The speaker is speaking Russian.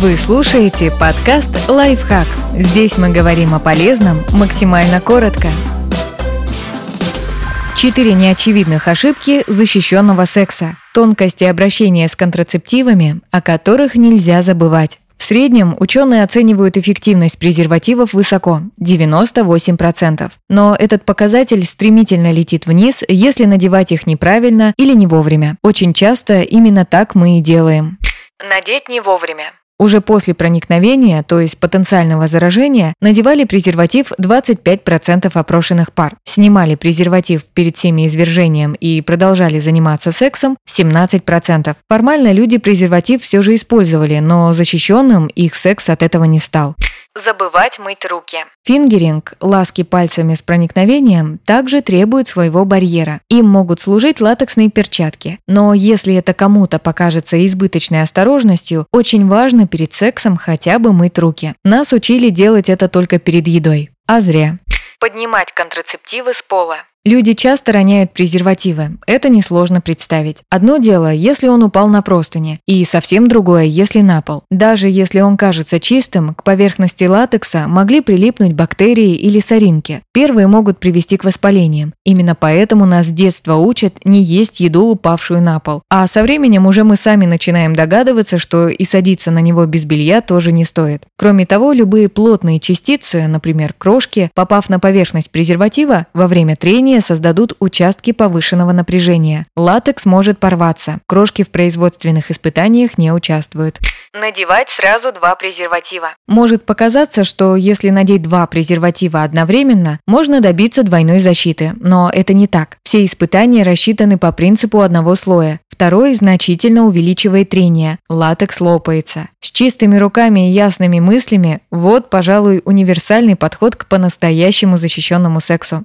Вы слушаете подкаст «Лайфхак». Здесь мы говорим о полезном максимально коротко. Четыре неочевидных ошибки защищенного секса. Тонкости обращения с контрацептивами, о которых нельзя забывать. В среднем ученые оценивают эффективность презервативов высоко – 98%. Но этот показатель стремительно летит вниз, если надевать их неправильно или не вовремя. Очень часто именно так мы и делаем. Надеть не вовремя. Уже после проникновения, то есть потенциального заражения, надевали презерватив 25% опрошенных пар, снимали презерватив перед семяизвержением и продолжали заниматься сексом 17%. Формально люди презерватив все же использовали, но защищенным их секс от этого не стал. Забывать мыть руки. Фингеринг, ласки пальцами с проникновением, также требует своего барьера. Им могут служить латексные перчатки. Но если это кому-то покажется избыточной осторожностью, очень важно перед сексом хотя бы мыть руки. Нас учили делать это только перед едой. А зря. Поднимать контрацептивы с пола. Люди часто роняют презервативы. Это несложно представить. Одно дело, если он упал на простыни, и совсем другое, если на пол. Даже если он кажется чистым, к поверхности латекса могли прилипнуть бактерии или соринки. Первые могут привести к воспалениям. Именно поэтому нас с детства учат не есть еду, упавшую на пол. А со временем уже мы сами начинаем догадываться, что и садиться на него без белья тоже не стоит. Кроме того, любые плотные частицы, например, крошки, попав на поверхность презерватива во время трения, Ранее создадут участки повышенного напряжения. Латекс может порваться. Крошки в производственных испытаниях не участвуют. Надевать сразу два презерватива. Может показаться, что если надеть два презерватива одновременно, можно добиться двойной защиты, но это не так. Все испытания рассчитаны по принципу одного слоя. Второй значительно увеличивает трение, латекс лопается. С чистыми руками и ясными мыслями – вот, пожалуй, универсальный подход к по-настоящему защищенному сексу.